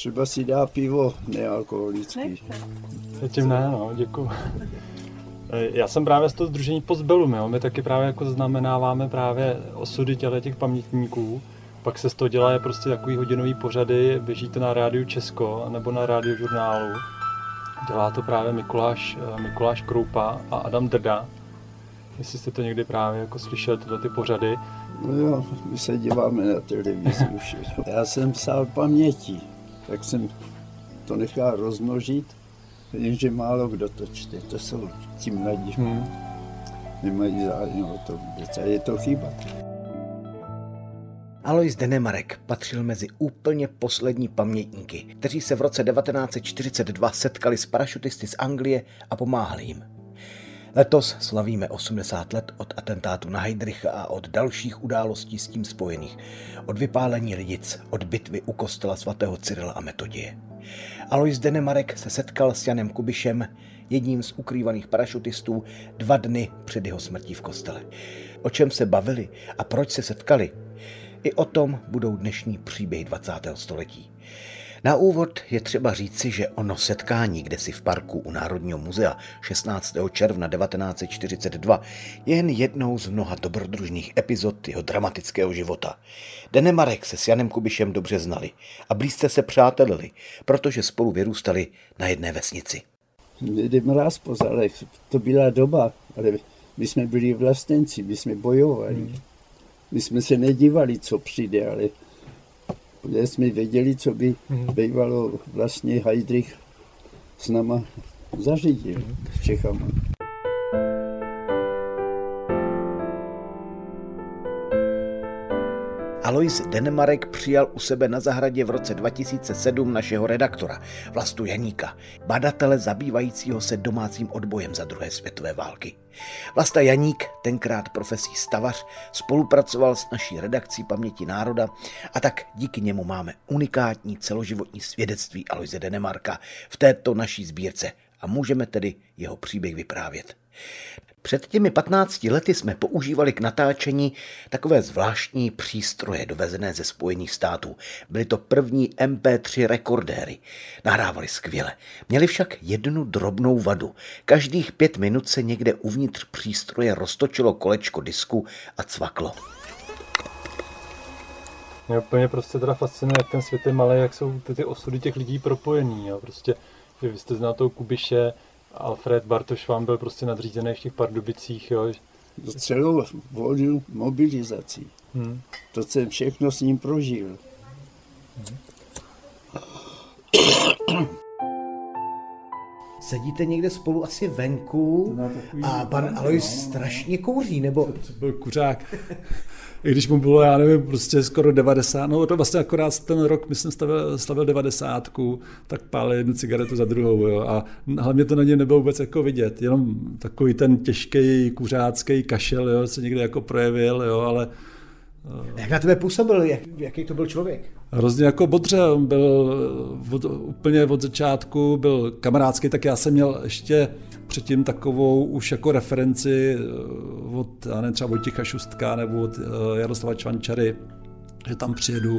Třeba si dá pivo nealkoholický. Zatím ne, no, děkuji. Já jsem právě z toho združení Postbellum, jo. My taky právě jako znamenáváme právě osudy těle těch pamětníků. Pak se z toho dělá prostě takový hodinový pořady, běží to na rádiu Česko nebo na rádiu žurnálu. Dělá to právě Mikuláš, Mikuláš Kroupa a Adam Drda. Jestli jste to někdy právě jako slyšeli, tyhle ty pořady. No jo, my se díváme na televizi už. Já jsem psal paměti, tak jsem to nechal rozmnožit, jenže málo kdo to čte. To jsou ti mladí. Hmm. Nemají zájem o to vůbec a je to chyba. Alois Denemarek patřil mezi úplně poslední pamětníky, kteří se v roce 1942 setkali s parašutisty z Anglie a pomáhali jim. Letos slavíme 80 let od atentátu na Heidricha a od dalších událostí s tím spojených. Od vypálení lidic, od bitvy u kostela svatého Cyrila a Metodie. Alois Denemarek se setkal s Janem Kubišem, jedním z ukrývaných parašutistů, dva dny před jeho smrtí v kostele. O čem se bavili a proč se setkali? I o tom budou dnešní příběhy 20. století. Na úvod je třeba říci, že ono setkání, kde si v parku u Národního muzea 16. června 1942 je jen jednou z mnoha dobrodružných epizod jeho dramatického života. Denemarek se s Janem Kubišem dobře znali a blízce se přátelili, protože spolu vyrůstali na jedné vesnici. Jde mráz po zalech, to byla doba, ale my jsme byli vlastenci, my jsme bojovali. Hmm. My jsme se nedívali, co přijde, ale protože jsme věděli, co by mm. bývalo vlastně Heidrich s náma zařídil s Čechama. Alois Denemarek přijal u sebe na zahradě v roce 2007 našeho redaktora, Vlastu Janíka, badatele zabývajícího se domácím odbojem za druhé světové války. Vlasta Janík, tenkrát profesí stavař, spolupracoval s naší redakcí Paměti národa a tak díky němu máme unikátní celoživotní svědectví Aloise Denemarka v této naší sbírce a můžeme tedy jeho příběh vyprávět. Před těmi 15 lety jsme používali k natáčení takové zvláštní přístroje dovezené ze Spojených států. Byly to první MP3 rekordéry. Nahrávali skvěle. Měli však jednu drobnou vadu. Každých pět minut se někde uvnitř přístroje roztočilo kolečko disku a cvaklo. Mě úplně prostě teda fascinuje, jak ten svět je malý, jak jsou ty, ty osudy těch lidí propojený. Jo. Prostě, že vy jste znal toho Kubiše, Alfred Bartoš vám byl prostě nadřízený v těch Pardubicích, jo? Celou volnou mobilizací. Hmm. To jsem všechno s ním prožil. Hmm. Sedíte někde spolu asi venku a pan Alois strašně kouří, nebo... To byl kuřák. I když mu bylo, já nevím, prostě skoro 90, no to vlastně akorát ten rok, myslím, slavil, slavil 90, tak pálil jednu cigaretu za druhou, jo, a hlavně to na něm nebylo vůbec jako vidět, jenom takový ten těžký kuřácký kašel, jo, se někde jako projevil, jo, ale jak na tebe působil? Jak, jaký to byl člověk? Hrozně jako bodře, on byl od, úplně od začátku, byl kamarádský, tak já jsem měl ještě předtím takovou už jako referenci eh, od, já nevím, třeba Vojtěcha Šustka nebo od eh, Jaroslava Čvančary, že tam přijedu,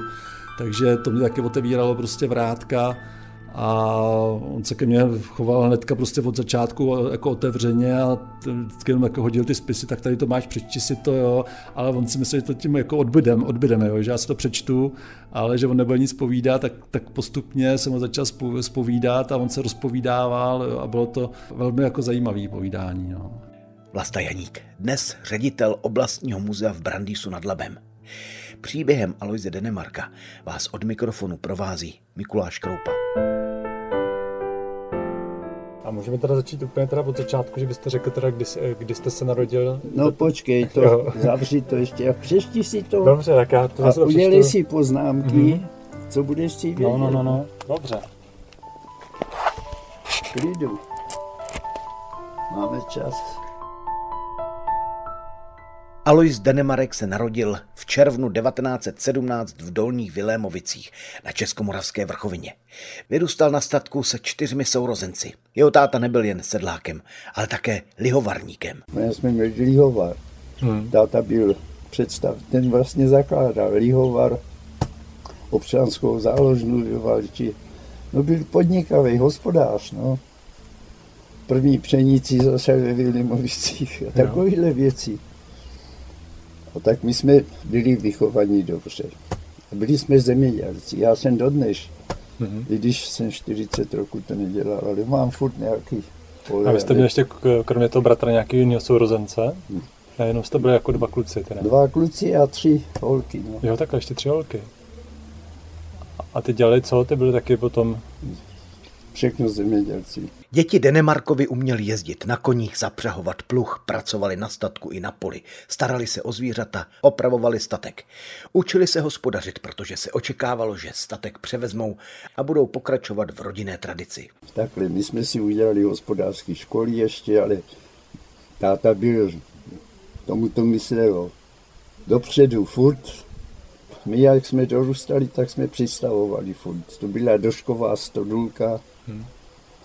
takže to mě taky otevíralo prostě vrátka a on se ke mně choval hnedka prostě od začátku jako otevřeně a vždycky jenom jako hodil ty spisy, tak tady to máš, přečti si to, jo, ale on si myslel, že to tím jako odbydem, odbydeme, jo, že já si to přečtu, ale že on nebyl nic povídat, tak, tak postupně jsem ho začal spovídat a on se rozpovídával jo, a bylo to velmi jako zajímavý povídání. No. Vlasta Janík, dnes ředitel oblastního muzea v Brandýsu nad Labem. Příběhem Aloise Denemarka vás od mikrofonu provází Mikuláš Kroupa. A můžeme teda začít úplně teda od začátku, že byste řekl teda, kdy, kdy jste se narodil? No počkej, to zavři to ještě a přešti si to. Dobře, tak já to A udělej si poznámky, mm-hmm. co budeš si vědět. No, no, no, no, dobře. Klidu. Máme čas. Alois Denemarek se narodil v červnu 1917 v Dolních Vilémovicích na Českomoravské vrchovině. Vyrůstal na statku se čtyřmi sourozenci. Jeho táta nebyl jen sedlákem, ale také lihovarníkem. My jsme měli lihovar. Hmm. Táta byl představ, ten vlastně zakládal lihovar, občanskou záložnu vyvalči. No byl podnikavý hospodář, no. První pšenici zase ve Vilémovicích a takovýhle věci. A tak my jsme byli vychovaní dobře. Byli jsme zemědělci. Já jsem dodnes, mm-hmm. i když jsem 40 roku to nedělal, ale mám furt nějaký pole. A vy jste měli ještě kromě toho bratra nějaký jiný sourozence? A jenom jste byli jako dva kluci teda. Dva kluci a tři holky. No. Jo, takhle ještě tři holky. A ty dělali co? Ty byly taky potom... Všechno zemědělci. Děti Denemarkovi uměli jezdit na koních, zapřahovat pluh, pracovali na statku i na poli, starali se o zvířata, opravovali statek. Učili se hospodařit, protože se očekávalo, že statek převezmou a budou pokračovat v rodinné tradici. Takhle, my jsme si udělali hospodářské školy ještě, ale táta byl, tomu to myslel dopředu furt. My, jak jsme dorůstali, tak jsme přistavovali furt. To byla došková stodulka, hmm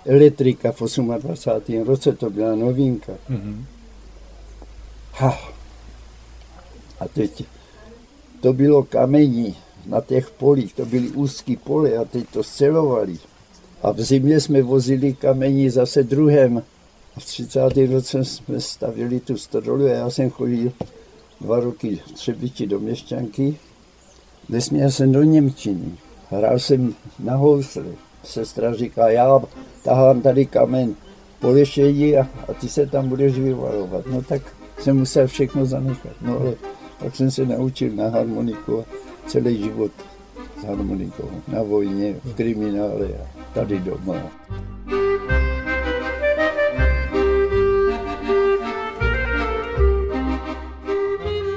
elektrika v 28. roce, to byla novinka. Mm-hmm. Ha. A teď to bylo kamení na těch polích, to byly úzký pole a teď to scelovali. A v zimě jsme vozili kamení zase druhem. A v 30. roce jsme stavili tu stodolu a já jsem chodil dva roky třebiti do Měšťanky. Nesměl jsem do Němčiny. Hrál jsem na housle sestra říká, já tahám tady kamen po lešení a, a ty se tam budeš vyvalovat. No tak jsem musel všechno zanechat. No ale pak jsem se naučil na harmoniku a celý život s harmonikou. Na vojně, v kriminále a tady doma.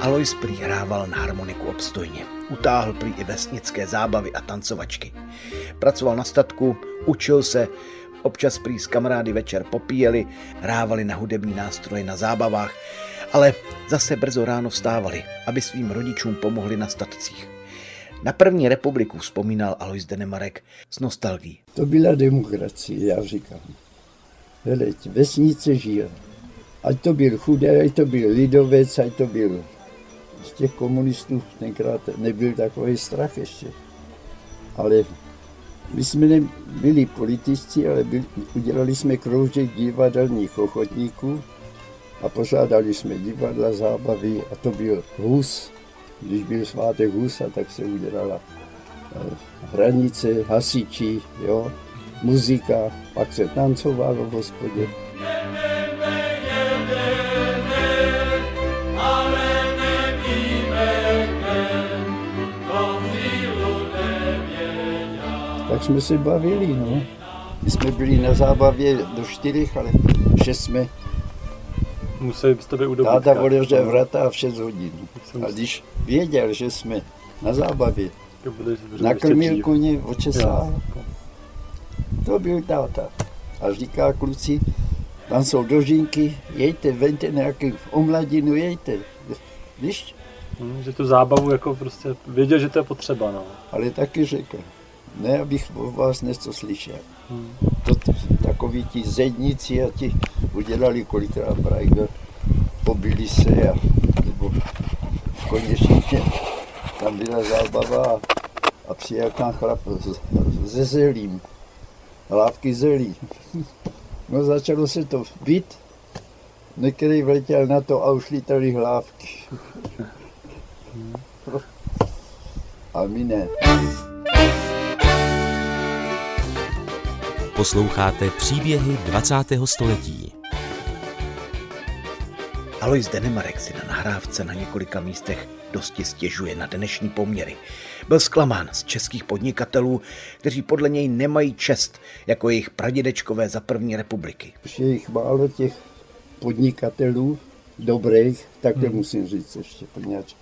Alois prý hrával na harmoniku obstojně. Utáhl prý i vesnické zábavy a tancovačky. Pracoval na statku, učil se, občas prý s kamarády večer popíjeli, hrávali na hudební nástroje na zábavách, ale zase brzo ráno vstávali, aby svým rodičům pomohli na statcích. Na první republiku vzpomínal Alois Denemarek s nostalgií. To byla demokracie, já říkám. Hleď, vesnice žije. Ať to byl chudý, ať to byl lidovec, ať to byl z těch komunistů tenkrát nebyl takový strach ještě. Ale my jsme nebyli politici, ale byli, udělali jsme kroužek divadelních ochotníků a pořádali jsme divadla, zábavy a to byl hus. Když byl svátek husa, tak se udělala eh, hranice, hasiči, jo, muzika, pak se tancovalo v hospodě. tak jsme se bavili, no. My jsme byli na zábavě do čtyřech, ale šest jsme Museli byste být u Táta otevřel vrata a v 6 hodin. A když věděl, že jsme na zábavě, nakrmil koně, očesal. To byl táta. A říká kluci, tam jsou dožinky, jejte, vente nějaký omladinu, jejte. Víš? Hmm, že tu zábavu jako prostě věděl, že to je potřeba, no. Ale taky řekl, ne, abych o vás něco slyšel. Hmm. To, takoví ti zedníci a ti udělali kolikrát Brajger, pobili se a nebo konečně tam byla zábava a přijel tam chlap ze zelím, hlávky zelí. No začalo se to být, některý vletěl na to a už lítali hlávky. A my ne. Posloucháte příběhy 20. století. Alois Denemarek si na nahrávce na několika místech dosti stěžuje na dnešní poměry. Byl zklamán z českých podnikatelů, kteří podle něj nemají čest jako jejich pradědečkové za první republiky. Je jich málo těch podnikatelů dobrých, tak to hmm. musím říct ještě, poněvadž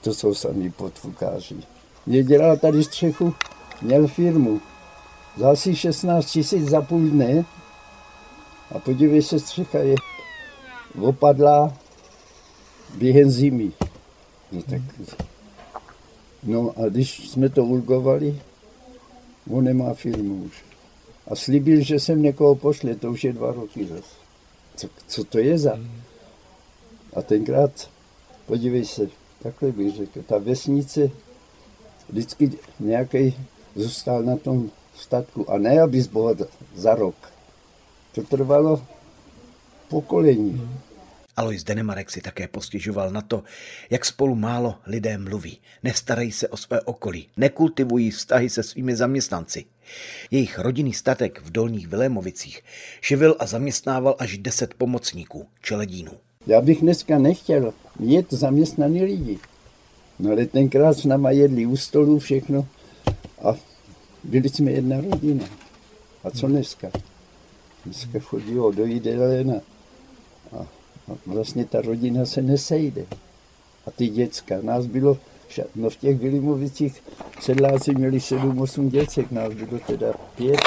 to jsou sami podfukáři. Mě dělal tady střechu, měl firmu, za asi 16 tisíc za půl dne A podívej se, střecha je opadlá během zimy. No, tak, no a když jsme to ulgovali, on nemá firmu už. A slíbil, že sem někoho pošle, to už je dva roky zase. Co, co to je za? A tenkrát, podívej se, takhle bych řekl, ta vesnice vždycky nějaký zůstal na tom statku. A ne, aby zbohat za rok. To trvalo pokolení. Alois Denemarek si také postěžoval na to, jak spolu málo lidé mluví, nestarají se o své okolí, nekultivují vztahy se svými zaměstnanci. Jejich rodinný statek v Dolních Vilémovicích živil a zaměstnával až deset pomocníků, čeledínů. Já bych dneska nechtěl mít zaměstnaný lidi. No ale tenkrát s náma jedli u stolu všechno a byli jsme jedna rodina. A co dneska? Dneska chodí do jídelen a, a, a vlastně ta rodina se nesejde. A ty děcka, nás bylo, no v těch Vilimovicích sedláci měli sedm, osm děcek, nás bylo teda pět.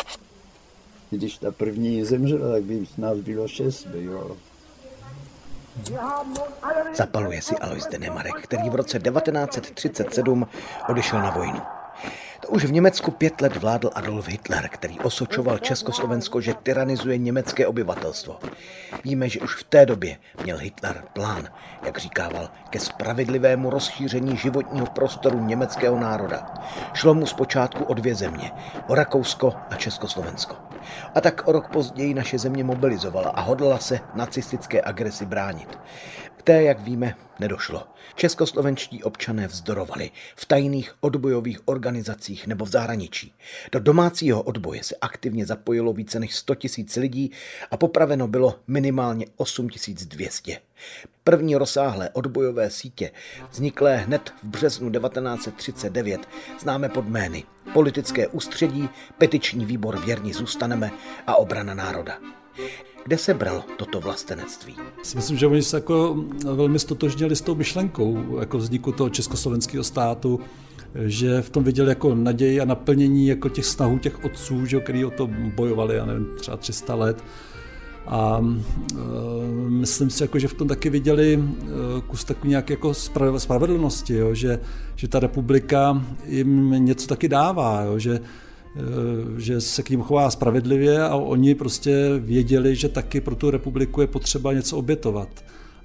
Když ta první zemřela, tak by nás bylo šest, bylo. Zapaluje si Alois Denemarek, který v roce 1937 odešel na vojnu. To už v Německu pět let vládl Adolf Hitler, který osočoval Československo, že tyranizuje německé obyvatelstvo. Víme, že už v té době měl Hitler plán, jak říkával, ke spravedlivému rozšíření životního prostoru německého národa. Šlo mu zpočátku o dvě země, o Rakousko a Československo. A tak o rok později naše země mobilizovala a hodlala se nacistické agresi bránit. K té, jak víme, nedošlo. Českoslovenští občané vzdorovali v tajných odbojových organizacích nebo v zahraničí. Do domácího odboje se aktivně zapojilo více než 100 tisíc lidí a popraveno bylo minimálně 8200. První rozsáhlé odbojové sítě, vzniklé hned v březnu 1939, známe pod jmény Politické ústředí, Petiční výbor Věrní zůstaneme a Obrana národa. Kde se bralo toto vlastenectví? Myslím, že oni se jako velmi stotožnili s tou myšlenkou jako vzniku toho československého státu, že v tom viděli jako naději a naplnění jako těch snahů těch otců, že, který o to bojovali, já nevím, třeba 300 let. A e, myslím si, jako, že v tom taky viděli e, kus takový nějak jako spravedlnosti, jo, že, že ta republika jim něco taky dává, jo, že Eh, že se k ním chová spravedlivě a oni prostě věděli, že taky pro tu republiku je potřeba něco obětovat.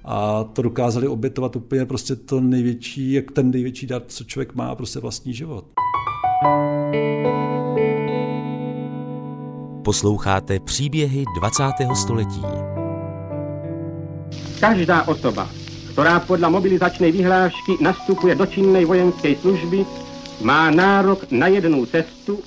A to dokázali obětovat úplně prostě to největší, jak ten největší dar, co člověk má, prostě vlastní život. Posloucháte příběhy 20. století. Každá osoba, která podle mobilizační vyhlášky nastupuje do činnej vojenské služby, má nárok na jednu cestu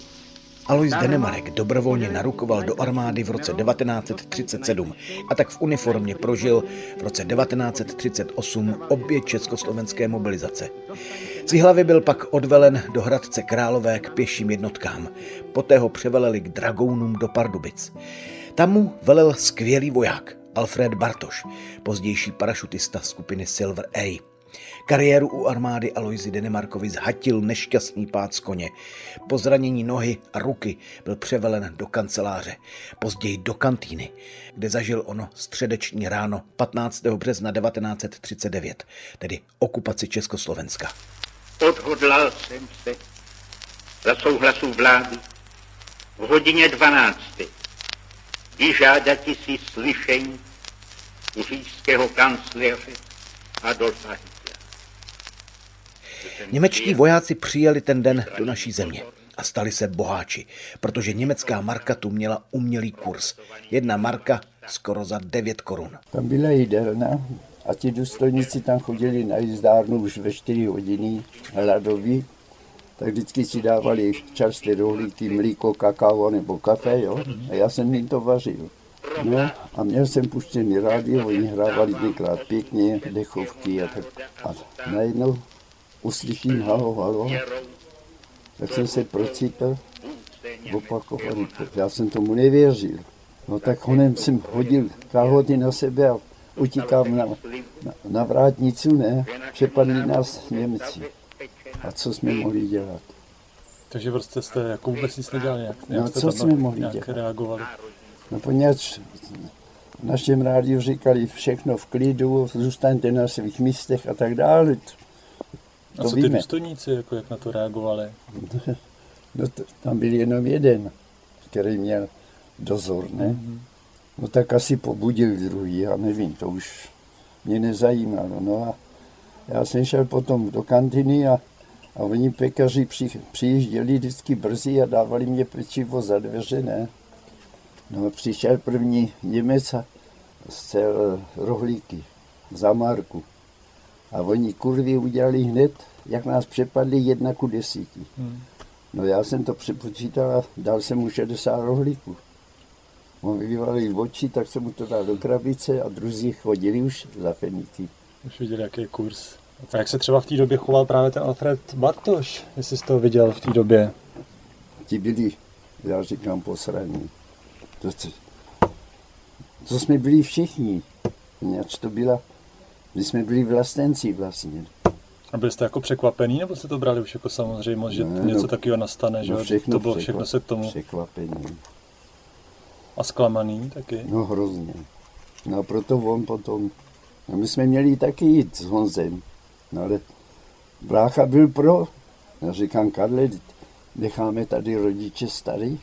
Alois Denemarek dobrovolně narukoval do armády v roce 1937 a tak v uniformě prožil v roce 1938 obě československé mobilizace. Z hlavy byl pak odvelen do Hradce Králové k pěším jednotkám. Poté ho převeleli k dragounům do Pardubic. Tam mu velel skvělý voják Alfred Bartoš, pozdější parašutista skupiny Silver A. Kariéru u armády Aloisi Denemarkovi zhatil nešťastný pád z koně. Po zranění nohy a ruky byl převelen do kanceláře, později do kantýny, kde zažil ono středeční ráno 15. března 1939, tedy okupaci Československa. Odhodlal jsem se za souhlasu vlády v hodině 12. vyžádati si slyšení u říšského kancléře Adolfa Hitlera. Němečtí vojáci přijeli ten den do naší země a stali se boháči, protože německá marka tu měla umělý kurz. Jedna marka skoro za 9 korun. Tam byla jídelna a ti důstojníci tam chodili na jízdárnu už ve 4 hodiny hladoví, tak vždycky si dávali čerstvé rohlíky, mlíko, kakao nebo kafe, jo? A já jsem jim to vařil. No a měl jsem puštěný rádio, oni hrávali tenkrát pěkně, dechovky a tak. A najednou uslyším halo, halo, tak jsem se procípil opakovaný. Já jsem tomu nevěřil. No tak honem jsem hodil kalhoty na sebe a utíkám na, na, na vrátnicu, ne? Přepadli nás Němci. A co jsme mohli dělat? Takže prostě jste jako vůbec nic nedělali, jak, no, co jsme mohli dělat? reagovali? No poněvadž v našem rádiu říkali všechno v klidu, zůstaňte na svých místech a tak dále. A co ty důstojníci, jako jak na to reagovali? No to, tam byl jenom jeden, který měl dozor, ne? Mm-hmm. No tak asi pobudil druhý, já nevím, to už mě nezajímalo. No a já jsem šel potom do kantiny a, a oni pekaři při, přijížděli vždycky brzy a dávali mě pečivo za dveře, ne? No a přišel první Němec a zcel rohlíky za Marku. A oni kurvy udělali hned, jak nás přepadli jedna ku desíti. Hmm. No já jsem to přepočítal a dal jsem mu 60 rohlíků. On vyvali oči, tak jsem mu to dal do krabice a druzí chodili už za feníky. Už viděli, jaký je kurz. A jak se třeba v té době choval právě ten Alfred Bartoš, jestli jsi to viděl v té době? Ti byli, já říkám, posraní. To, to, to jsme byli všichni. Nějak to byla, my jsme byli vlastenci vlastně. A byli jste jako překvapený, nebo jste to brali už jako samozřejmost, že ne, něco no, takového nastane, že no všechno to bylo všechno se k tomu... Překvapení. A zklamaný taky? No hrozně. No a proto on potom... No my jsme měli taky jít s Honzem. No ale brácha byl pro. Já říkám, Karle, necháme tady rodiče starý.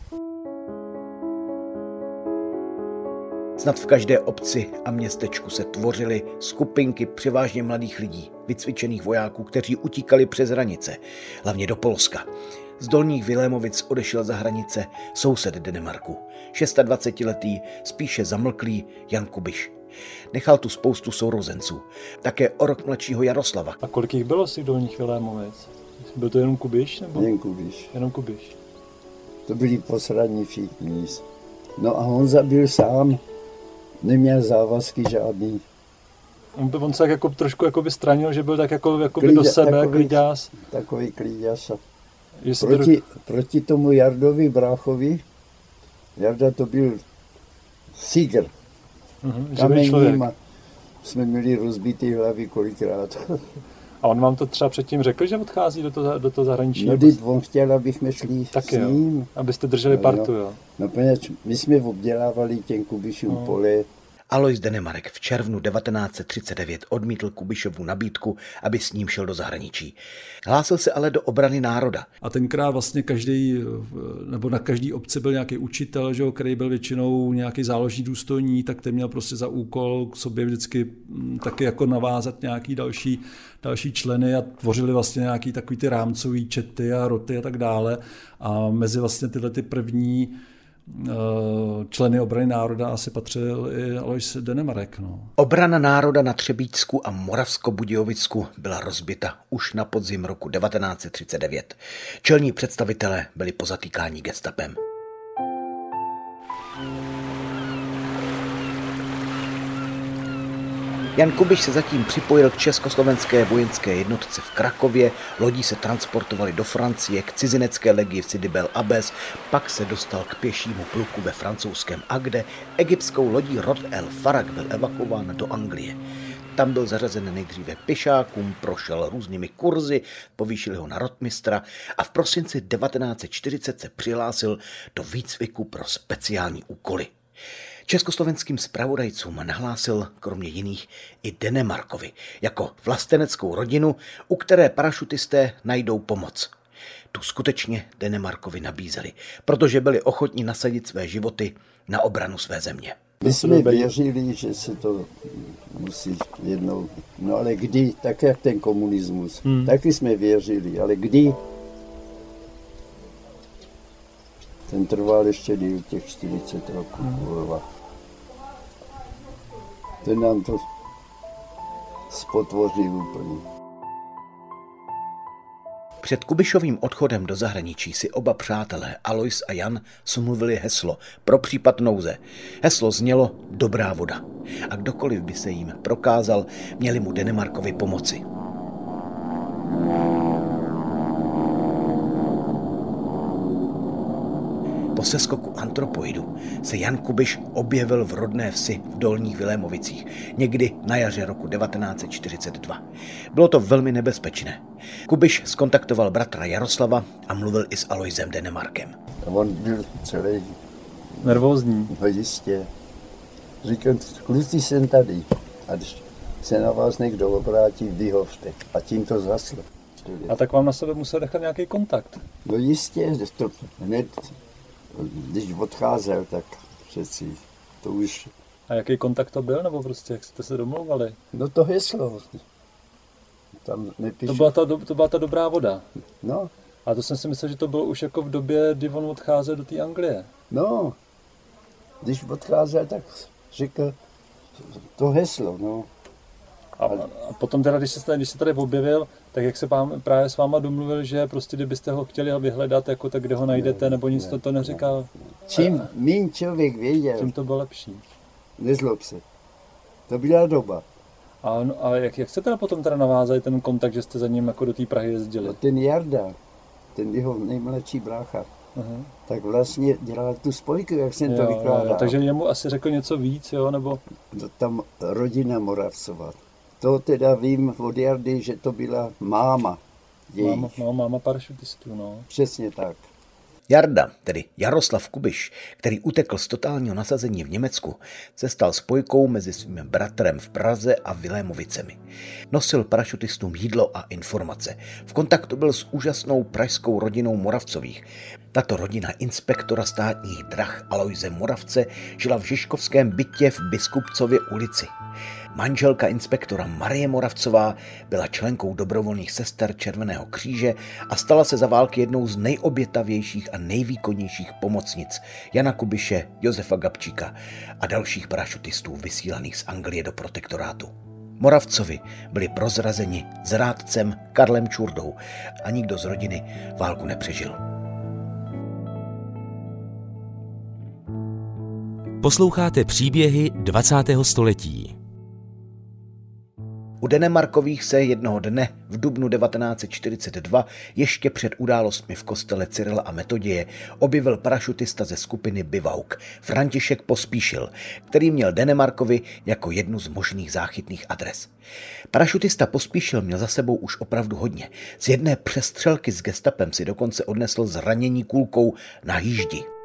Snad v každé obci a městečku se tvořily skupinky převážně mladých lidí, vycvičených vojáků, kteří utíkali přes hranice, hlavně do Polska. Z dolních Vilémovic odešel za hranice soused Denemarku, 26-letý, spíše zamlklý Jan Kubiš. Nechal tu spoustu sourozenců, také o rok mladšího Jaroslava. A kolik jich bylo z těch dolních Vilémovic? Byl to jenom Kubiš? Nebo? Jen Kubiš. Jenom Kubiš. To byli posradní všichni. No a Honza byl sám, neměl závazky žádný. On, on se tak jako trošku jako by stranil, že byl tak jako, jako by do sebe, takový, klíďás. Takový klíďás. Proti, to... proti tomu Jardovi Bráchovi, Jarda to byl sígr. Mm-hmm, Kamením jsme měli rozbitý hlavy kolikrát. A on vám to třeba předtím řekl, že odchází do toho, do toho zahraničí? No, když on chtěl, abychom šli tak s ním. Jo. Abyste drželi no, partu, jo. No, poněč, my jsme obdělávali těm kubišům no. pole, Alois Denemarek v červnu 1939 odmítl Kubišovu nabídku, aby s ním šel do zahraničí. Hlásil se ale do obrany národa. A tenkrát vlastně každý, nebo na každý obci byl nějaký učitel, že, který byl většinou nějaký záložní důstojník, tak ten měl prostě za úkol k sobě vždycky mm, taky jako navázat nějaký další, další členy a tvořili vlastně nějaký takový ty rámcový čety a roty a tak dále. A mezi vlastně tyhle ty první členy obrany národa asi patřil i Alois Denemarek. No. Obrana národa na Třebíčsku a Moravsko-Budějovicku byla rozbita už na podzim roku 1939. Čelní představitelé byli pozatýkáni gestapem. Jan Kubiš se zatím připojil k československé vojenské jednotce v Krakově, lodí se transportovali do Francie k cizinecké legii v Sidibel Abes, pak se dostal k pěšímu pluku ve francouzském Agde, egyptskou lodí Rod el Farag byl evakuován do Anglie. Tam byl zařazen nejdříve pěšákům, prošel různými kurzy, povýšili ho na rotmistra a v prosinci 1940 se přihlásil do výcviku pro speciální úkoly. Československým zpravodajcům nahlásil kromě jiných i Denemarkovi jako vlasteneckou rodinu, u které parašutisté najdou pomoc. Tu skutečně Denemarkovi nabízeli, protože byli ochotní nasadit své životy na obranu své země. My jsme věřili, že se to musí jednou, no ale kdy, tak jak ten komunismus, hmm. taky jsme věřili, ale kdy? Ten trval ještě díl těch 40 roků. Hmm ten nám to spotvoří úplně. Před Kubišovým odchodem do zahraničí si oba přátelé Alois a Jan smluvili heslo pro případ nouze. Heslo znělo dobrá voda. A kdokoliv by se jim prokázal, měli mu Denemarkovi pomoci. Po seskoku antropoidu se Jan Kubiš objevil v rodné vsi v Dolních Vilémovicích někdy na jaře roku 1942. Bylo to velmi nebezpečné. Kubiš skontaktoval bratra Jaroslava a mluvil i s Aloisem Denemarkem. On byl celý nervózní. No jistě. Říkal, kluci jsem tady. A když se na vás někdo obrátí, vyhovte. A tím to zaslo. A tak vám na sebe musel nechat nějaký kontakt. No jistě, to hned, když odcházel, tak přeci to už, A jaký kontakt to byl, nebo prostě jak jste se domlouvali? no to heslo. Tam nepíše. To byla ta, to byla ta dobrá voda. No, A to jsem si myslel, že to bylo už jako v době, kdy on odcházel do té Anglie. no. Když odcházel, tak řekl to heslo, no. A, a potom teda, když se, tady- když se tady objevil, tak jak se pán, právě s váma domluvil, že prostě kdybyste ho chtěli vyhledat, jako tak kde ho najdete, nebo nic to, to neříkal, Čím méně člověk věděl, tím to bylo lepší. nezlob se. To byla doba. A, no, a jak, jak jste teda potom teda navázali ten kontakt, že jste za ním jako do té Prahy jezdili? A ten Jarda, ten jeho nejmladší brácha, Mhm. tak vlastně dělal tu spojku, jak jsem to Jo, jo, vykládal. jo, takže němu asi řekl něco víc, jo, nebo To tam rodina Moravcova. To teda vím od Jardy, že to byla máma. Jejich. máma, no, máma parašutistů, no. Přesně tak. Jarda, tedy Jaroslav Kubiš, který utekl z totálního nasazení v Německu, se stal spojkou mezi svým bratrem v Praze a Vilémovicemi. Nosil parašutistům jídlo a informace. V kontaktu byl s úžasnou pražskou rodinou Moravcových. Tato rodina inspektora státních drah Alojze Moravce žila v Žižkovském bytě v Biskupcově ulici. Manželka inspektora Marie Moravcová byla členkou dobrovolných sester Červeného kříže a stala se za války jednou z nejobětavějších a nejvýkonnějších pomocnic Jana Kubiše, Josefa Gabčíka a dalších parašutistů vysílaných z Anglie do protektorátu. Moravcovi byli prozrazeni zrádcem Karlem Čurdou a nikdo z rodiny válku nepřežil. Posloucháte příběhy 20. století. U Denemarkových se jednoho dne v dubnu 1942 ještě před událostmi v kostele Cyrila a Metoděje objevil parašutista ze skupiny Bivauk František Pospíšil, který měl Denemarkovi jako jednu z možných záchytných adres. Parašutista Pospíšil měl za sebou už opravdu hodně. Z jedné přestřelky s gestapem si dokonce odnesl zranění kulkou na hýždi.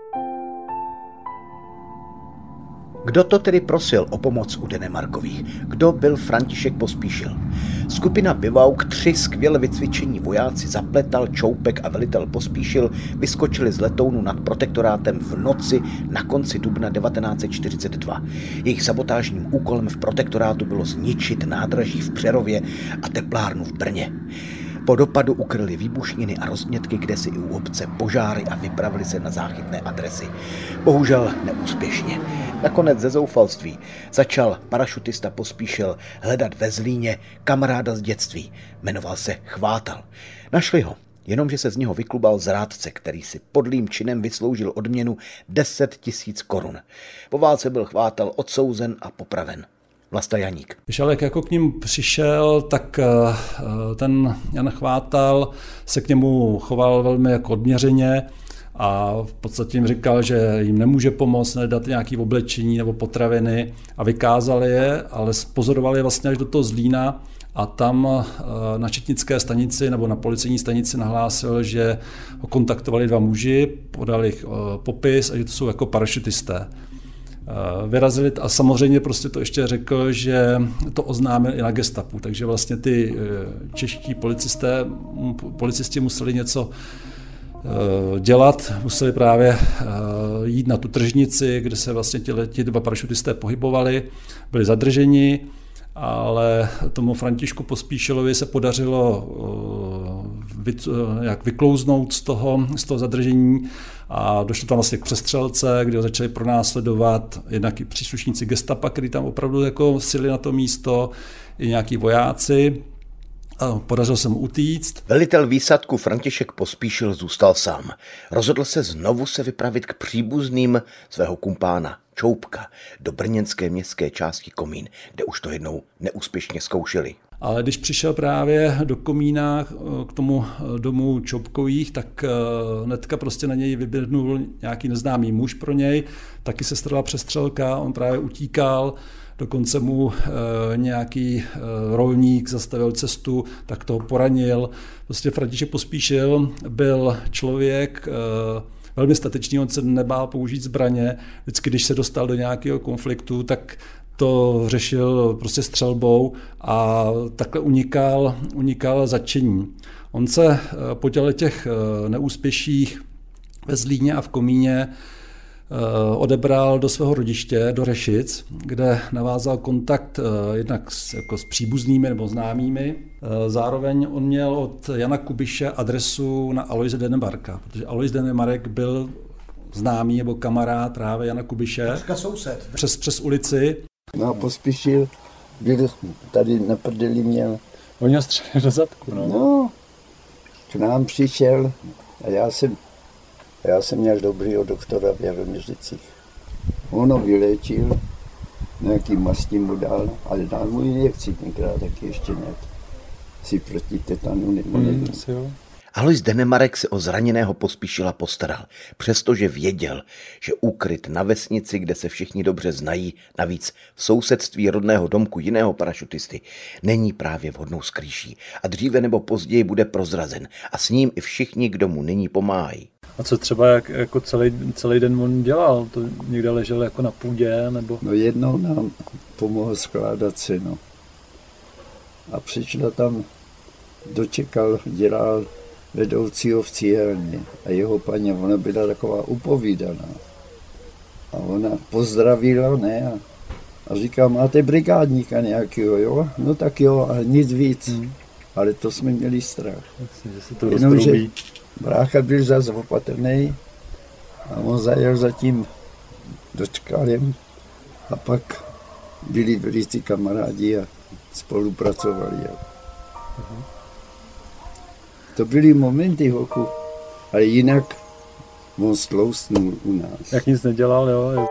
Kdo to tedy prosil o pomoc u Denemarkových? Kdo byl František Pospíšil? Skupina Bivauk, tři skvěle vycvičení vojáci Zapletal, Čoupek a velitel Pospíšil vyskočili z letounu nad protektorátem v noci na konci dubna 1942. Jejich sabotážním úkolem v protektorátu bylo zničit nádraží v Přerově a teplárnu v Brně. Po dopadu ukryli výbušniny a rozmětky, kde si i u obce požáry a vypravili se na záchytné adresy. Bohužel neúspěšně. Nakonec ze zoufalství začal parašutista Pospíšil hledat ve Zlíně kamaráda z dětství. Jmenoval se Chvátal. Našli ho, jenomže se z něho vyklubal zrádce, který si podlým činem vysloužil odměnu 10 tisíc korun. Po válce byl Chvátal odsouzen a popraven. Vlasta Janík. Když Alek jako k ním přišel, tak eh, ten Jan Chvátal se k němu choval velmi jako odměřeně a v podstatě jim říkal, že jim nemůže pomoct, nedat nějaké oblečení nebo potraviny a vykázali je, ale pozorovali je vlastně až do toho Zlína a tam eh, na četnické stanici nebo na policejní stanici nahlásil, že ho kontaktovali dva muži, podali eh, popis a že to jsou jako parašutisté. Eh, vyrazili a samozřejmě prostě to ještě řekl, že to oznámil i na gestapu, takže vlastně ty eh, čeští policisté, policisti museli něco eh, dělat, museli právě jít na tu tržnici, kde se vlastně ti, ti dva parašutisté pohybovali, byli zadrženi, ale tomu Františku Pospíšilovi se podařilo vy, jak vyklouznout z toho, z toho zadržení a došlo tam vlastně k přestřelce, kdy ho začali pronásledovat jednak i příslušníci gestapa, který tam opravdu jako sily na to místo, i nějaký vojáci. A podařilo se mu utíct. Velitel výsadku František Pospíšil zůstal sám. Rozhodl se znovu se vypravit k příbuzným svého kumpána Čoupka do brněnské městské části Komín, kde už to jednou neúspěšně zkoušeli. Ale když přišel právě do Komína k tomu domu Čopkových, tak hnedka prostě na něj vyběhnul nějaký neznámý muž pro něj, taky se strala přestřelka, on právě utíkal, dokonce mu nějaký rolník zastavil cestu, tak toho poranil. Prostě František Pospíšil byl člověk velmi statečný, on se nebál použít zbraně. Vždycky, když se dostal do nějakého konfliktu, tak to řešil prostě střelbou a takhle unikal, unikal začení. On se eh, po těch eh, neúspěších ve Zlíně a v Komíně eh, odebral do svého rodiště, do Rešic, kde navázal kontakt jednak s, jako s příbuznými nebo známými. Zároveň on měl od Jana Kubiše adresu na Aloise Denemarka, protože Alois Denemarek byl známý nebo kamarád právě Jana Kubiše. soused. Přes, přes ulici. No a pospíšil, byl tady na prdeli měl. Oni ho střelili do zadku, no. No, k nám přišel a já jsem, já jsem měl dobrýho doktora v Jaroměřicích. On ho vyléčil, nějaký mastí mu dal, ale dal mu injekci tenkrát taky ještě nějak. Si proti tetanu nebo Hmm, nevím. jo. Alois Denemarek se o zraněného pospíšila postaral, přestože věděl, že úkryt na vesnici, kde se všichni dobře znají, navíc v sousedství rodného domku jiného parašutisty, není právě vhodnou skrýší a dříve nebo později bude prozrazen a s ním i všichni, kdo mu nyní pomáhají. A co třeba jak, jako celý, celý den on dělal? To někde ležel jako na půdě, nebo... No jednou nám pomohl skládat seno. A přišla tam, dočekal, dělal vedoucího v cíhelně a jeho paní, ona byla taková upovídaná. A ona pozdravila, ne, a, a říká, máte brigádníka nějakého, jo? No tak jo, ale nic víc. Hmm. Ale to jsme měli strach. Jasně, že se to Jenomže brácha byl zase opatrný a on zajel za tím dočkalem a pak byli velicí kamarádi a spolupracovali. jo. To byly momenty, hochu, ale jinak on stloustnul u nás. Jak nic nedělal, jo. jo.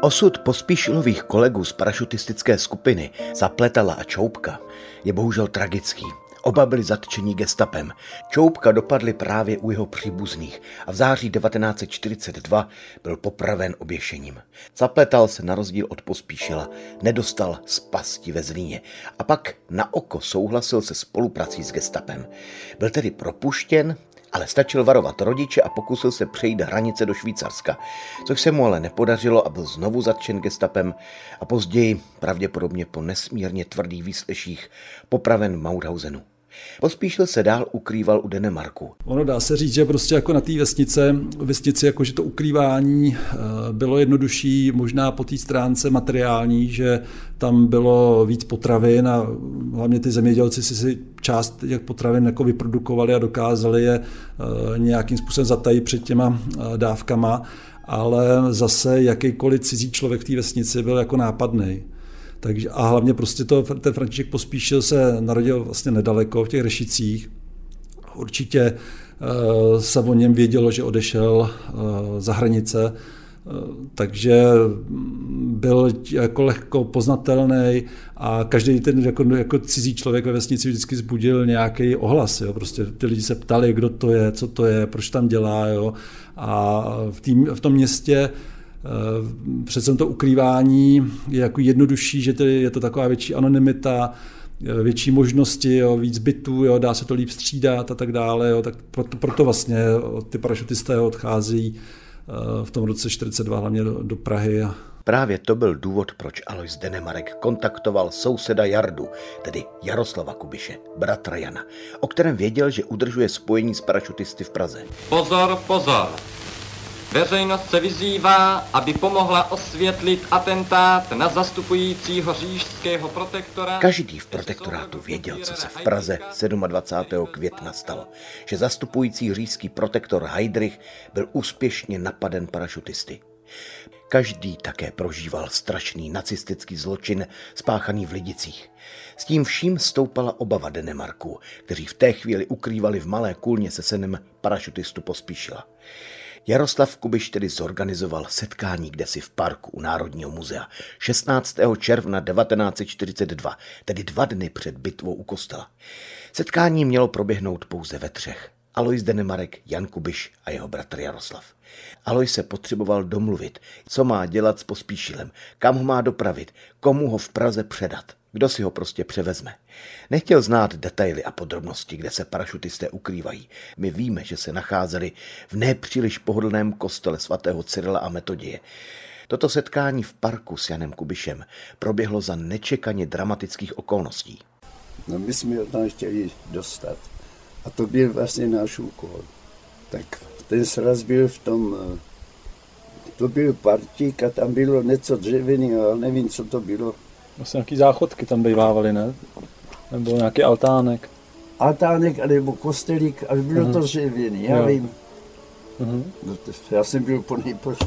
Osud pospíšilových kolegů z parašutistické skupiny Zapletala a Čoupka je bohužel tragický. Oba byli zatčeni gestapem. Čoupka dopadli právě u jeho příbuzných a v září 1942 byl popraven oběšením. Zapletal se na rozdíl od Pospíšila, nedostal z pasti ve Zlíně a pak na oko souhlasil se spoluprací s gestapem. Byl tedy propuštěn, ale stačil varovat rodiče a pokusil se přejít hranice do Švýcarska, což se mu ale nepodařilo a byl znovu zatčen gestapem a později, pravděpodobně po nesmírně tvrdých výsleších, popraven Mauthausenu. Pospíšil se dál ukrýval u Denemarku. Ono dá se říct, že prostě jako na té vesnice, vesnici jako, že to ukrývání eh, bylo jednodušší, možná po té stránce materiální, že tam bylo víc potravin a hlavně ty zemědělci si, si část těch potravin jako vyprodukovali a dokázali je eh, nějakým způsobem zatajit před těma eh, dávkama, ale zase jakýkoliv cizí člověk v té vesnici byl jako nápadný. Takže, a hlavně prostě to, ten František Pospíšil se narodil vlastně nedaleko v těch Rešicích. Určitě uh, se o něm vědělo, že odešel uh, za hranice, uh, takže byl jako lehko poznatelný a každý ten jako, jako cizí člověk ve vesnici vždycky zbudil nějaký ohlas. Jo? Prostě ty lidi se ptali, kdo to je, co to je, proč tam dělá. Jo? A v, tým, v tom městě přece to ukrývání je jako jednodušší, že je to taková větší anonymita, větší možnosti, jo, víc bytů, jo, dá se to líp střídat a tak dále. Jo, tak proto, proto vlastně ty parašutisté odchází v tom roce 42 hlavně do, do Prahy. Právě to byl důvod, proč Alois Denemarek kontaktoval souseda Jardu, tedy Jaroslava Kubiše, bratra Jana, o kterém věděl, že udržuje spojení s parašutisty v Praze. Pozor, pozor! Veřejnost se vyzývá, aby pomohla osvětlit atentát na zastupujícího říšského protektora. Každý v protektorátu věděl, co se v Praze 27. května stalo. Že zastupující říšský protektor Heydrich byl úspěšně napaden parašutisty. Každý také prožíval strašný nacistický zločin spáchaný v Lidicích. S tím vším stoupala obava Denemarků, kteří v té chvíli ukrývali v malé kůlně se synem parašutistu Pospíšila. Jaroslav Kubiš tedy zorganizoval setkání kdesi v parku u Národního muzea 16. června 1942, tedy dva dny před bitvou u kostela. Setkání mělo proběhnout pouze ve třech. Alois Denemarek, Jan Kubiš a jeho bratr Jaroslav. Alois se potřeboval domluvit, co má dělat s pospíšilem, kam ho má dopravit, komu ho v Praze předat. Kdo si ho prostě převezme. Nechtěl znát detaily a podrobnosti, kde se parašutisté ukrývají. My víme, že se nacházeli v nepříliš pohodlném kostele svatého Cyrila a Metodie. Toto setkání v parku s Janem Kubišem proběhlo za nečekaně dramatických okolností. No my jsme ho tam chtěli dostat. A to byl vlastně náš úkol. Tak ten sraz byl v tom, eh, to byl partík a tam bylo něco dřevěného, ale nevím, co to bylo. Vlastně nějaký záchodky tam bývávaly, ne? Nebo nějaký altánek. Altánek, nebo kostelík, ale bylo uh-huh. to dřevěný, já Jo. vím. Uh-huh. No, já jsem byl po nejprv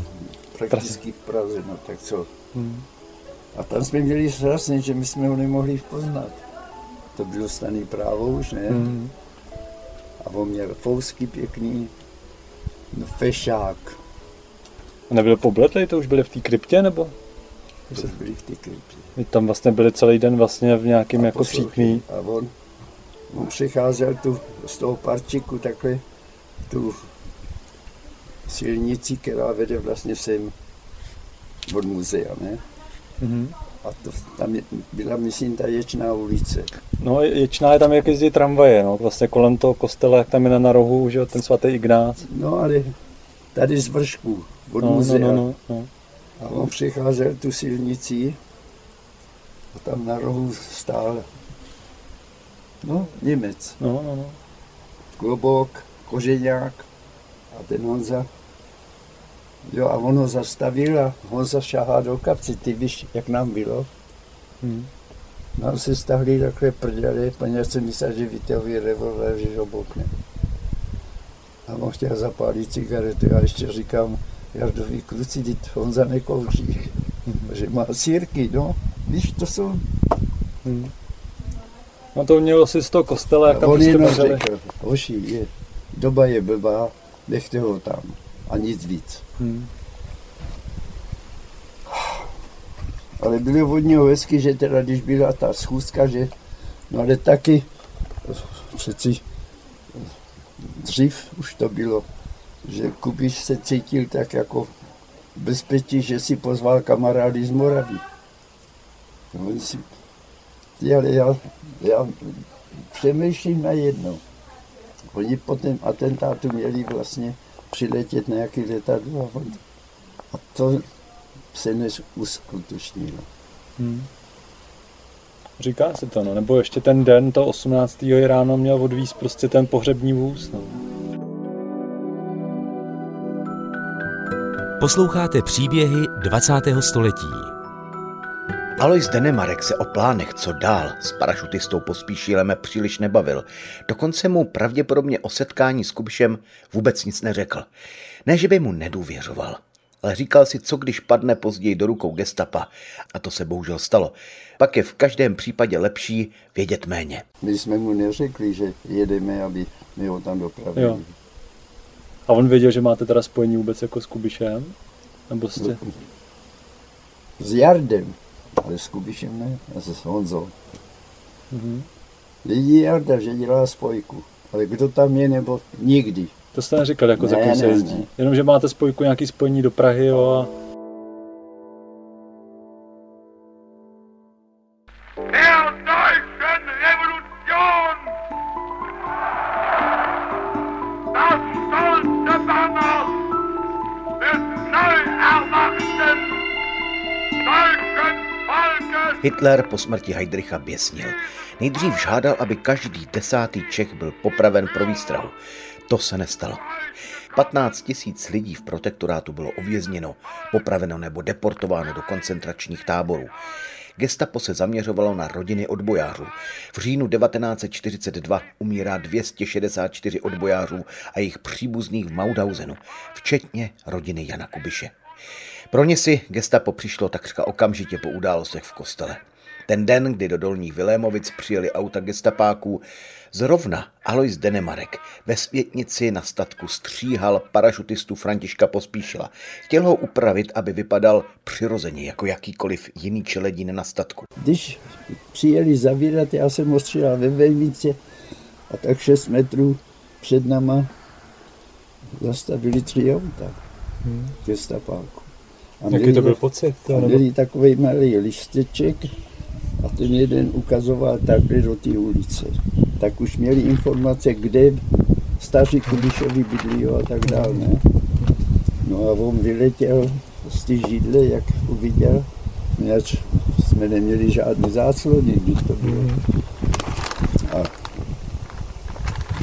prakticky v Praze, no tak co. Hmm. A tam jsme měli strašně, že my jsme ho nemohli poznat. To bylo staný právo už, ne? Hmm. A on měl fousky pěkný, no fešák, A nebyl pobletlej, to už byli v té kryptě, nebo? to byli v té kryptě. My tam vlastně byli celý den vlastně v nějakém A jako přítmí. A on, on přicházel tu z toho parčiku takhle, tu silnici, která vede vlastně sem od muzea, ne? Mhm. A to, tam je, byla, myslím, ta ječná ulice. No ječná je tam, jak jezdí tramvaje, no, vlastně kolem toho kostela, jak tam je na, na rohu, že ten svatý Ignác. No ale tady z vršku, od No, no, muzea. no, no, no. A on přicházel tu silnici a tam na rohu stál no, Němec. No, no, no. Klobouk, koženák a ten Honza. Jo, a on ho zastavil a Honza šahá do kapci. Ty víš, jak nám bylo? Hmm. Nám se stahli takhle prdele, poněvadž jsem myslel, že vytahuje revolver, že ho bokne. A on chtěl zapálit cigaretu a ještě říkám, Jardovi kluci, teď Honza nekouří, že má sírky, no. Víš, to jsou... Hmm. No to mělo asi z toho kostela, jak tam on jenom vařili. řekl, hoši, je, doba je blbá, nechte ho tam. A nic víc. Hmm. Ale bylo od něho hezky, že teda, když byla ta schůzka, že, no ale taky, přeci dřív už to bylo, že Kubiš se cítil tak jako bezpečí, že si pozval kamarády z Moravy. No, si, ty, ale já, já přemýšlím na jedno. Oni po tom atentátu měli vlastně přiletět na nějaký letadlo a, on, a to se neuskutečnilo. Hmm. Říká se to, no. Nebo ještě ten den, to 18. ráno měl odvíz prostě ten pohřební vůz, no. Posloucháte příběhy 20. století. Alois Denemarek se o plánech, co dál, s parašutistou pospíšilem příliš nebavil. Dokonce mu pravděpodobně o setkání s Kubišem vůbec nic neřekl. Ne, že by mu nedůvěřoval, ale říkal si, co když padne později do rukou gestapa. A to se bohužel stalo. Pak je v každém případě lepší vědět méně. My jsme mu neřekli, že jedeme, aby my ho tam dopravili. Jo. A on věděl, že máte teda spojení vůbec jako s Kubišem? Nebo jste... S Jardem, ale s Kubišem ne, a s Honzou. Mhm. Vidí Jarda, že dělá spojku, ale kdo tam je, nebo nikdy. To jste neříkal, jako za Ne, kým se jezdí. Jenom, že máte spojku nějaký spojení do Prahy, jo, a... Hitler po smrti Heydricha běsnil. Nejdřív žádal, aby každý desátý Čech byl popraven pro výstrahu. To se nestalo. 15 tisíc lidí v protektorátu bylo uvězněno, popraveno nebo deportováno do koncentračních táborů. Gestapo se zaměřovalo na rodiny odbojářů. V říjnu 1942 umírá 264 odbojářů a jejich příbuzných v Mauthausenu, včetně rodiny Jana Kubiše. Pro ně si gestapo přišlo takřka okamžitě po událostech v kostele. Ten den, kdy do Dolních Vilémovic přijeli auta gestapáků, zrovna Alois Denemarek ve světnici na statku stříhal parašutistu Františka Pospíšila. Chtěl ho upravit, aby vypadal přirozeně jako jakýkoliv jiný čeledín na statku. Když přijeli zavírat, já jsem ho střílel ve Vejmice a tak 6 metrů před náma zastavili tři auta hmm. gestapáku. A Jaký to byl pocit? A měli takový malý listeček a ten jeden ukazoval takhle do té ulice. Tak už měli informace, kde staří Kubišovi bydlí a tak dále. Ne? No a on vyletěl z té židle, jak uviděl, Měč jsme neměli žádný záclony, když to bylo. A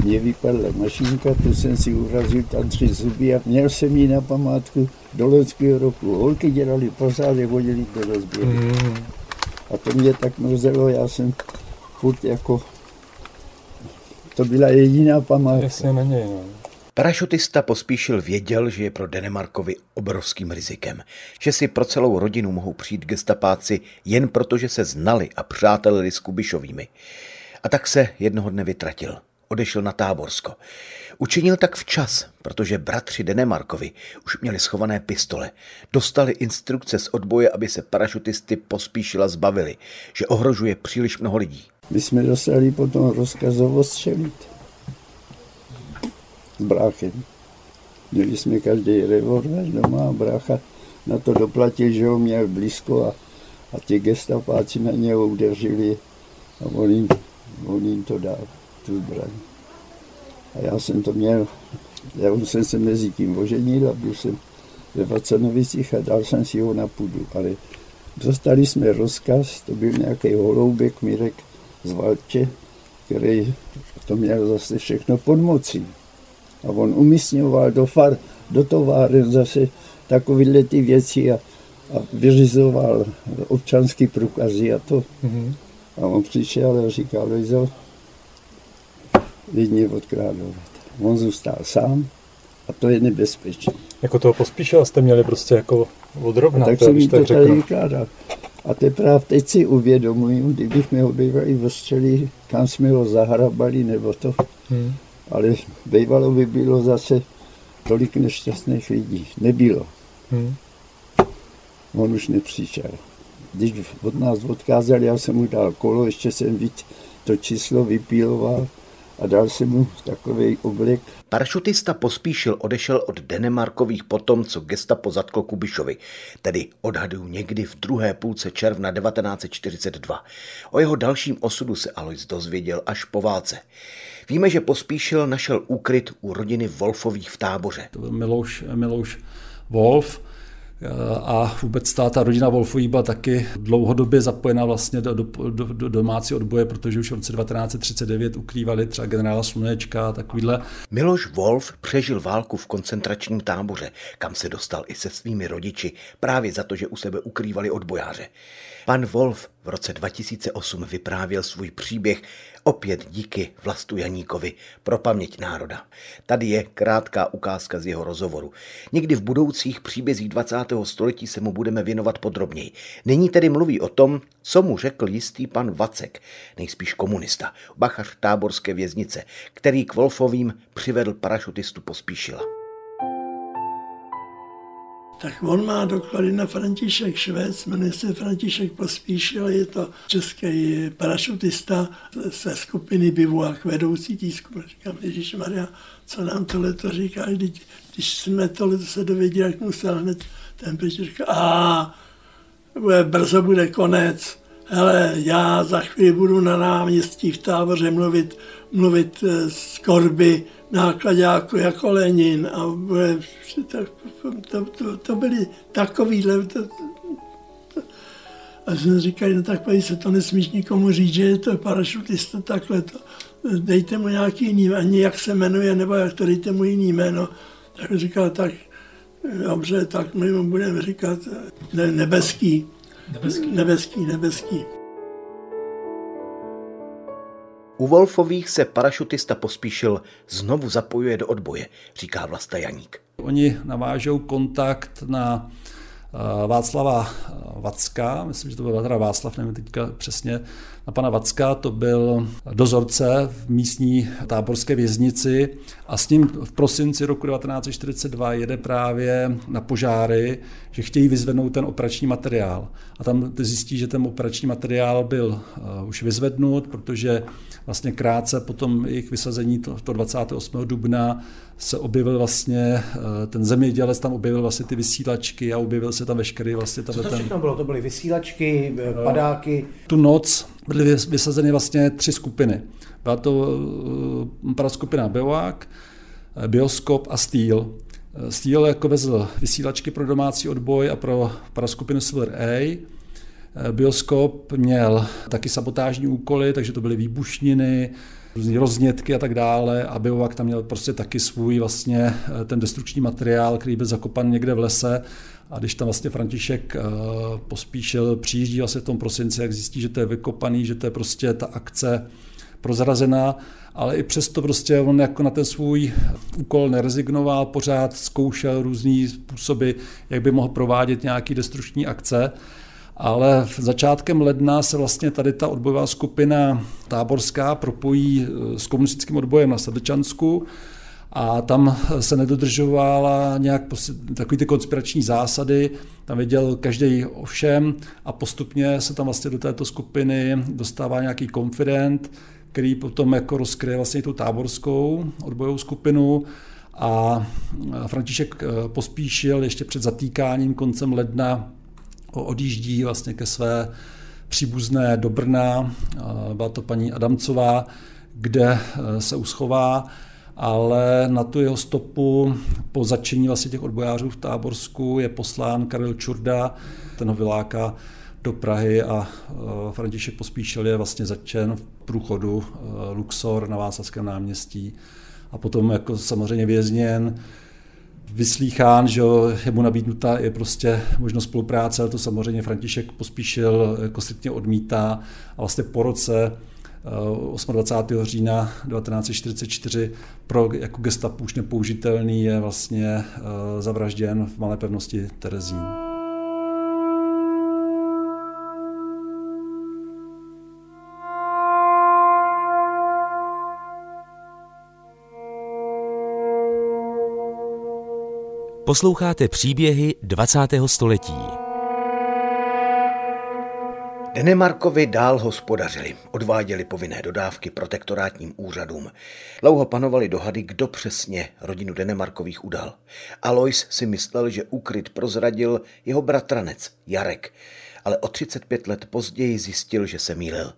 mě vypadla mašinka, tu jsem si urazil tam tři zuby a měl jsem ji na památku do loňského roku. Holky dělali pořádek, hodili do rozběru. Mm. A to mě tak mrzelo, já jsem furt jako, to byla jediná památka. Jasně na něj, no. Parašutista pospíšil věděl, že je pro Denemarkovi obrovským rizikem, že si pro celou rodinu mohou přijít gestapáci jen proto, že se znali a přátelili s Kubišovými. A tak se jednoho dne vytratil. Odešel na Táborsko. Učinil tak včas, protože bratři Denemarkovi už měli schované pistole. Dostali instrukce z odboje, aby se parašutisty pospíšila zbavili, že ohrožuje příliš mnoho lidí. My jsme dostali potom rozkazovo střelit s bráchem. Měli jsme každý revolver doma a brácha na to doplatil, že ho měl blízko a, a ti gestapáci na něho udeřili a on jim, on jim to dal, tu zbraň. A já jsem to měl, já jsem se mezi tím oženil a byl jsem ve Vacanovicích a dal jsem si ho na půdu, ale dostali jsme rozkaz, to byl nějaký holoubek Mirek z Valče, který to měl zase všechno pod mocí. A on umísňoval do, far, do továren zase takovéhle ty věci a, a vyřizoval občanský průkazy a to. Mm-hmm. A on přišel a říkal, Lojzo, lidi odkrádovat. On zůstal sám a to je nebezpečné. Jako toho pospíšila jste měli prostě jako odrovnat. tak jsem to tady vykládal. A teprve teď si uvědomuji, kdybych mi ho bývali vostřeli, kam jsme ho zahrabali, nebo to, hmm ale bývalo by bylo zase tolik nešťastných lidí. Nebylo. Hmm. On už nepřišel. Když od nás odkázali, já jsem mu dal kolo, ještě jsem víc to číslo vypíloval a dal jsem mu takový oblek. Parašutista pospíšil odešel od Denemarkových potom, co gestapo zatklo Kubišovi, tedy odhadují někdy v druhé půlce června 1942. O jeho dalším osudu se Alois dozvěděl až po válce. Víme, že Pospíšil našel úkryt u rodiny Wolfových v táboře. Milouš, Milouš Wolf a vůbec ta, ta rodina Wolfových byla taky dlouhodobě zapojena vlastně do, do, do, do domácí odboje, protože už v roce 1939 ukrývali třeba generála Slunečka a takovýhle. Miloš Wolf přežil válku v koncentračním táboře, kam se dostal i se svými rodiči, právě za to, že u sebe ukrývali odbojáře. Pan Wolf v roce 2008 vyprávěl svůj příběh opět díky Vlastu Janíkovi pro paměť národa. Tady je krátká ukázka z jeho rozhovoru. Někdy v budoucích příbězích 20. století se mu budeme věnovat podrobněji. Nyní tedy mluví o tom, co mu řekl jistý pan Vacek, nejspíš komunista, bachař táborské věznice, který k Wolfovým přivedl parašutistu Pospíšila tak on má doklady na František Švec, jmenuje se František Pospíšil, je to český parašutista ze skupiny Bivouak, vedoucí tísku. Říkám, Ježíš Maria, co nám tohle to říká, když, když jsme tohle se dověděli, jak musel hned ten pryč říká, a bude, brzo bude konec, hele, já za chvíli budu na náměstí v táboře mluvit, mluvit z eh, korby nákladáku jako Lenin a bude, to, to, to, to byly takovýhle, to, to, a jsme říkali, no tak se to nesmíš nikomu říct, že je to parašutista, takhle to, dejte mu nějaký jiný, ani jak se jmenuje, nebo jak to dejte mu jiný jméno. Tak říkal, tak dobře, tak my mu budeme říkat ne, nebeský. Nebeský. Nebeský, nebeský. U Wolfových se parašutista pospíšil znovu zapojuje do odboje, říká Vlasta Janík. Oni navážou kontakt na eh, Václava Vacka, myslím, že to byl teda Václav, nevím teďka přesně, na pana Vacka, to byl dozorce v místní táborské věznici a s ním v prosinci roku 1942 jede právě na požáry, že chtějí vyzvednout ten operační materiál. A tam zjistí, že ten operační materiál byl uh, už vyzvednut, protože vlastně krátce po tom jejich vysazení, to, to 28. dubna, se objevil vlastně, uh, ten zemědělec tam objevil vlastně ty vysílačky a objevil se tam veškerý vlastně... Co to ten... všechno bylo? To byly vysílačky, eh, padáky? Tu noc byly vysazeny vlastně tři skupiny. Byla to uh, skupina Bioak, Bioskop a Steel. Steel jako vezl vysílačky pro domácí odboj a pro paraskupinu Silver A. Bioskop měl taky sabotážní úkoly, takže to byly výbušniny, různé roznětky a tak dále. A Biovak tam měl prostě taky svůj vlastně eh, ten destrukční materiál, který byl zakopan někde v lese. A když tam vlastně František eh, pospíšil, přijíždí vlastně v tom prosinci, jak zjistí, že to je vykopaný, že to je prostě ta akce prozrazená, ale i přesto prostě on jako na ten svůj úkol nerezignoval, pořád zkoušel různý způsoby, jak by mohl provádět nějaký destrukční akce. Ale v začátkem ledna se vlastně tady ta odbojová skupina táborská propojí eh, s komunistickým odbojem na Sedečansku a tam se nedodržovala nějak takový ty konspirační zásady, tam věděl každý o všem a postupně se tam vlastně do této skupiny dostává nějaký konfident, který potom jako rozkryje vlastně tu táborskou odbojovou skupinu a František eh, pospíšil ještě před zatýkáním koncem ledna odjíždí vlastně ke své příbuzné do Brna, byla to paní Adamcová, kde eh, se uschová, ale na tu jeho stopu po začení vlastně těch odbojářů v Táborsku je poslán Karel Čurda, ten ho vyláká do Prahy a eh, František Pospíšil je vlastně začen v průchodu eh, Luxor na Václavském náměstí a potom jako samozřejmě vězněn, vyslýchán, že je mu nabídnuta je prostě možnost spolupráce, ale to samozřejmě František Pospíšil jako striktně odmítá a vlastně po roce 28. Eh, října 1944 pro jako gestapo už nepoužitelný je vlastně zavražděn v malé pevnosti Terezín. Posloucháte příběhy 20. století. Denemarkovi dál hospodařili, odváděli povinné dodávky protektorátním úřadům. Dlouho panovali dohady, kdo přesně rodinu Denemarkových udal. Alois si myslel, že úkryt prozradil jeho bratranec Jarek, ale o 35 let později zjistil, že se mýlil.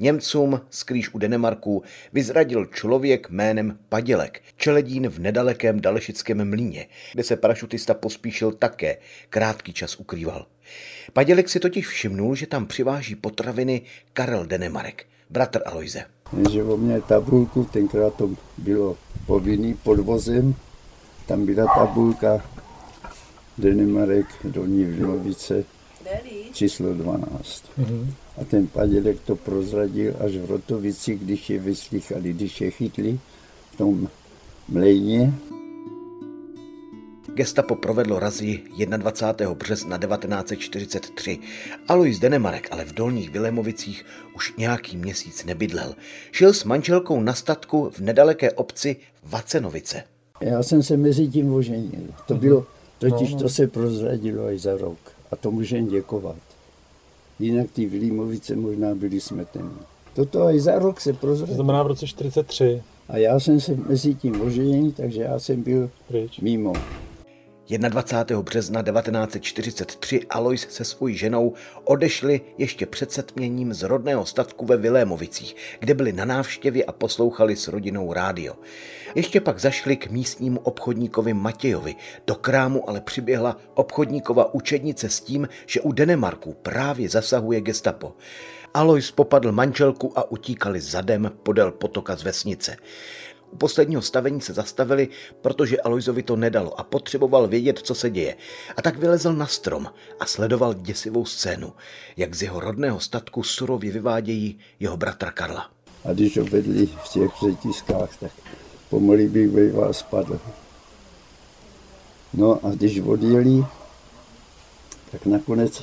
Němcům skrýž u Denemarku vyzradil člověk jménem Padělek, čeledín v nedalekém Dalešickém mlíně, kde se parašutista pospíšil také, krátký čas ukrýval. Padělek si totiž všimnul, že tam přiváží potraviny Karel Denemarek, bratr Aloise. Že o mě tabulku, tenkrát to bylo povinný podvozem, tam byla tabulka Denemarek, Dolní Vinovice, číslo 12. Mm-hmm. A ten padělek to prozradil až v Rotovici, když je vyslychali, když je chytli v tom mlejně. Gestapo provedlo razy 21. března 1943. Alois Denemarek ale v Dolních Vilémovicích už nějaký měsíc nebydlel. Šel s manželkou na statku v nedaleké obci Vacenovice. Já jsem se mezi tím oženil. To mhm. bylo, totiž no, no. to se prozradilo i za rok. A to můžeme děkovat. Jinak ty Vilímovice možná byly smeteny. Toto i za rok se prozradilo. To znamená v roce 43. A já jsem se mezi tím oženil, takže já jsem byl Pryč. mimo. 21. března 1943 Alois se svou ženou odešli ještě před setměním z rodného statku ve Vilémovicích, kde byli na návštěvě a poslouchali s rodinou rádio. Ještě pak zašli k místnímu obchodníkovi Matějovi. Do krámu ale přiběhla obchodníkova učednice s tím, že u Denemarku právě zasahuje gestapo. Alois popadl manželku a utíkali zadem podél potoka z vesnice. U posledního stavení se zastavili, protože Aloizovi to nedalo a potřeboval vědět, co se děje. A tak vylezl na strom a sledoval děsivou scénu, jak z jeho rodného statku surově vyvádějí jeho bratra Karla. A když ho vedli v těch řetiskách, tak bych býval spadl. No a když odjeli, tak nakonec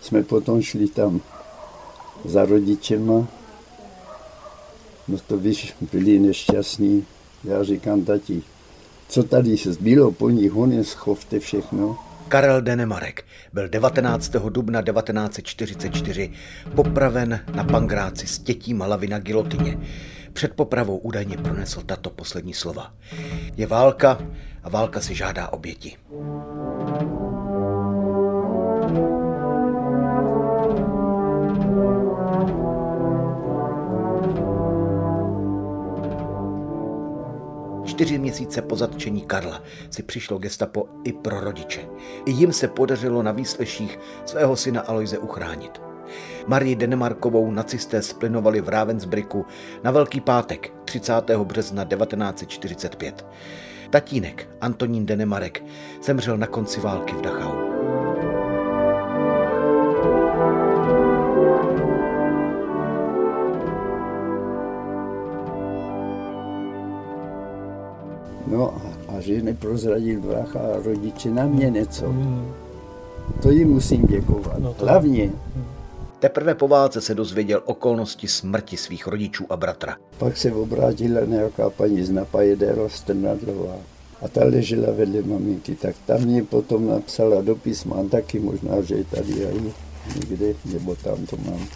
jsme potom šli tam za rodičema. No to víš, byli nešťastní. Já říkám, tati, co tady se zbylo po nich, je schovte všechno. Karel Denemarek byl 19. dubna 1944 popraven na pangráci s tětí Malavy na gilotině. Před popravou údajně pronesl tato poslední slova. Je válka a válka si žádá oběti. Čtyři měsíce po zatčení Karla si přišlo gestapo i pro rodiče. I jim se podařilo na výsleších svého syna Aloise uchránit. Marii Denemarkovou nacisté splinovali v Ravensbricku na Velký pátek 30. března 1945. Tatínek Antonín Denemarek zemřel na konci války v Dachau. No a že neprozradil brácha a rodiče na mě něco. To jim musím děkovat. No to... Hlavně. Teprve po válce se dozvěděl okolnosti smrti svých rodičů a bratra. Pak se obrátila nějaká paní z Napajedera Strnadlová a ta ležela vedle maminky, tak tam mě potom napsala dopis, mám taky možná, že je tady aj někde, nebo tam to mám,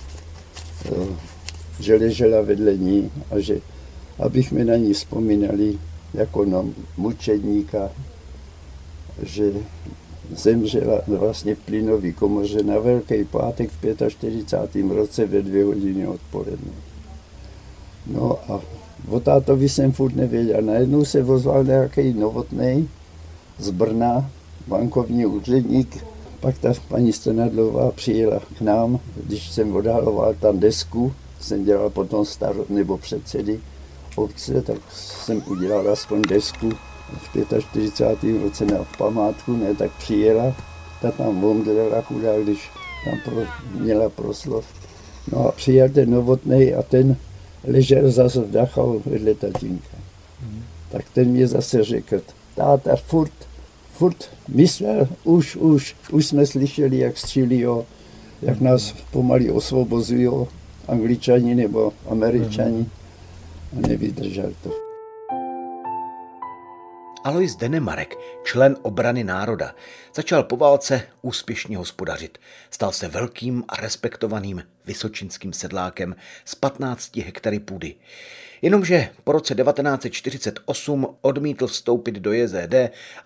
že ležela vedle ní a že abych mi na ní vzpomínali, jako na mučedníka, že zemřela vlastně v plynové komoře na Velký pátek v 45. roce ve dvě hodiny odpoledne. No a o tátovi jsem furt nevěděl. Najednou se vozval nějaký novotný z Brna, bankovní úředník. Pak ta paní Stenadlová přijela k nám, když jsem odhaloval tam desku, jsem dělal potom star nebo předsedy obce, tak jsem udělal aspoň desku v 45. roce na památku, ne, tak přijela, ta tam omdlela chudá, když tam pro, měla proslov. No a přijel ten novotný a ten ležel zase v Dachau vedle tatínka. Mm. Tak ten mě zase řekl, táta furt, furt myslel, už, už, už jsme slyšeli, jak střílí, jak nás pomalí osvobozují angličani nebo američani. Mm a nevydržel to. Alois Denemarek, člen obrany národa, začal po válce úspěšně hospodařit. Stal se velkým a respektovaným vysočinským sedlákem z 15 hektary půdy. Jenomže po roce 1948 odmítl vstoupit do JZD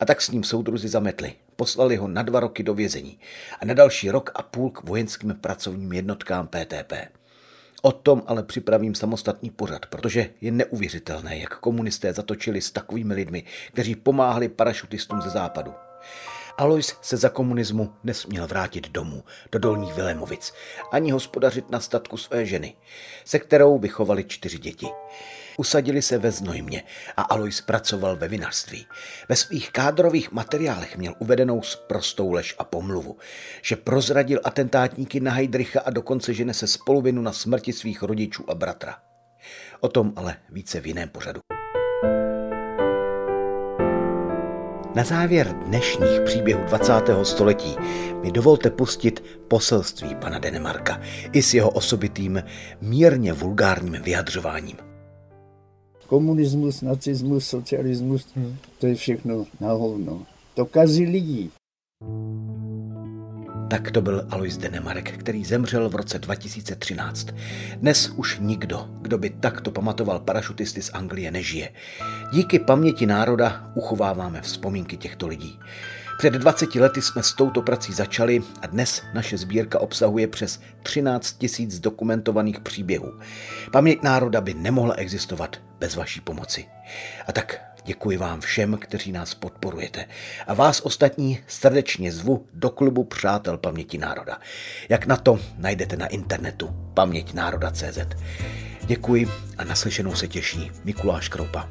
a tak s ním soudruzi zametli. Poslali ho na dva roky do vězení a na další rok a půl k vojenským pracovním jednotkám PTP. O tom ale připravím samostatný pořad, protože je neuvěřitelné, jak komunisté zatočili s takovými lidmi, kteří pomáhali parašutistům ze západu. Alois se za komunismu nesměl vrátit domů, do Dolních Vilémovic, ani hospodařit na statku své ženy, se kterou vychovali čtyři děti. Usadili se ve Znojmě a Alois pracoval ve vinařství. Ve svých kádrových materiálech měl uvedenou prostou lež a pomluvu, že prozradil atentátníky na Heidricha a dokonce že nese spoluvinu na smrti svých rodičů a bratra. O tom ale více v jiném pořadu. Na závěr dnešních příběhů 20. století mi dovolte pustit poselství pana Denemarka i s jeho osobitým mírně vulgárním vyjadřováním. Komunismus, nacismus, socialismus, hmm. to je všechno na hovno. To kazí lidi. Tak to byl Alois Denemarek, který zemřel v roce 2013. Dnes už nikdo, kdo by takto pamatoval parašutisty z Anglie, nežije. Díky paměti národa uchováváme vzpomínky těchto lidí. Před 20 lety jsme s touto prací začali a dnes naše sbírka obsahuje přes 13 tisíc dokumentovaných příběhů. Paměť národa by nemohla existovat bez vaší pomoci. A tak děkuji vám všem, kteří nás podporujete. A vás ostatní srdečně zvu do klubu Přátel paměti národa. Jak na to najdete na internetu paměťnároda.cz. Děkuji a naslyšenou se těší Mikuláš Kroupa.